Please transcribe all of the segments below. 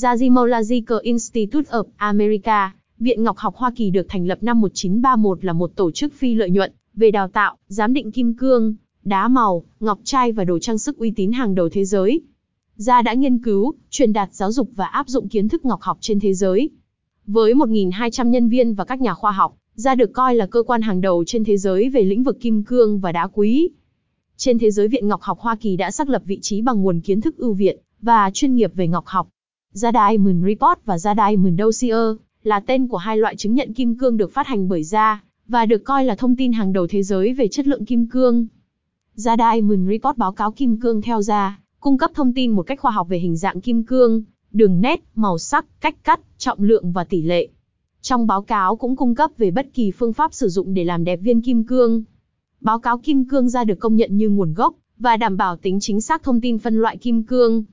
Gazimological Institute of America, Viện Ngọc học Hoa Kỳ được thành lập năm 1931 là một tổ chức phi lợi nhuận về đào tạo, giám định kim cương, đá màu, ngọc trai và đồ trang sức uy tín hàng đầu thế giới. Gia đã nghiên cứu, truyền đạt giáo dục và áp dụng kiến thức ngọc học trên thế giới. Với 1.200 nhân viên và các nhà khoa học, Gia được coi là cơ quan hàng đầu trên thế giới về lĩnh vực kim cương và đá quý. Trên thế giới Viện Ngọc học Hoa Kỳ đã xác lập vị trí bằng nguồn kiến thức ưu việt và chuyên nghiệp về ngọc học. Gia Diamond Report và Gia Diamond Dossier là tên của hai loại chứng nhận kim cương được phát hành bởi Gia và được coi là thông tin hàng đầu thế giới về chất lượng kim cương. Gia Diamond Report báo cáo kim cương theo Gia, cung cấp thông tin một cách khoa học về hình dạng kim cương, đường nét, màu sắc, cách cắt, trọng lượng và tỷ lệ. Trong báo cáo cũng cung cấp về bất kỳ phương pháp sử dụng để làm đẹp viên kim cương. Báo cáo kim cương ra được công nhận như nguồn gốc và đảm bảo tính chính xác thông tin phân loại kim cương.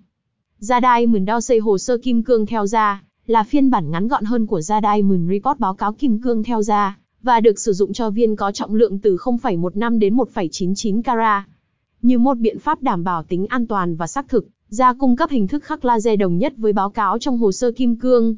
Diamond xây hồ sơ kim cương theo ra là phiên bản ngắn gọn hơn của Diamond Report báo cáo kim cương theo ra và được sử dụng cho viên có trọng lượng từ 0,15 đến 1,99 carat. Như một biện pháp đảm bảo tính an toàn và xác thực, Gia cung cấp hình thức khắc laser đồng nhất với báo cáo trong hồ sơ kim cương.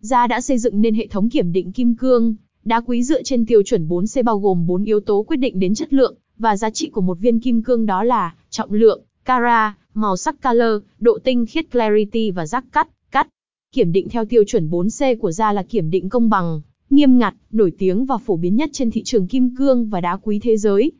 Gia đã xây dựng nên hệ thống kiểm định kim cương, đá quý dựa trên tiêu chuẩn 4C bao gồm 4 yếu tố quyết định đến chất lượng và giá trị của một viên kim cương đó là trọng lượng, Cara, màu sắc color, độ tinh khiết clarity và rác cắt, cắt. Kiểm định theo tiêu chuẩn 4C của Gia là kiểm định công bằng, nghiêm ngặt, nổi tiếng và phổ biến nhất trên thị trường kim cương và đá quý thế giới.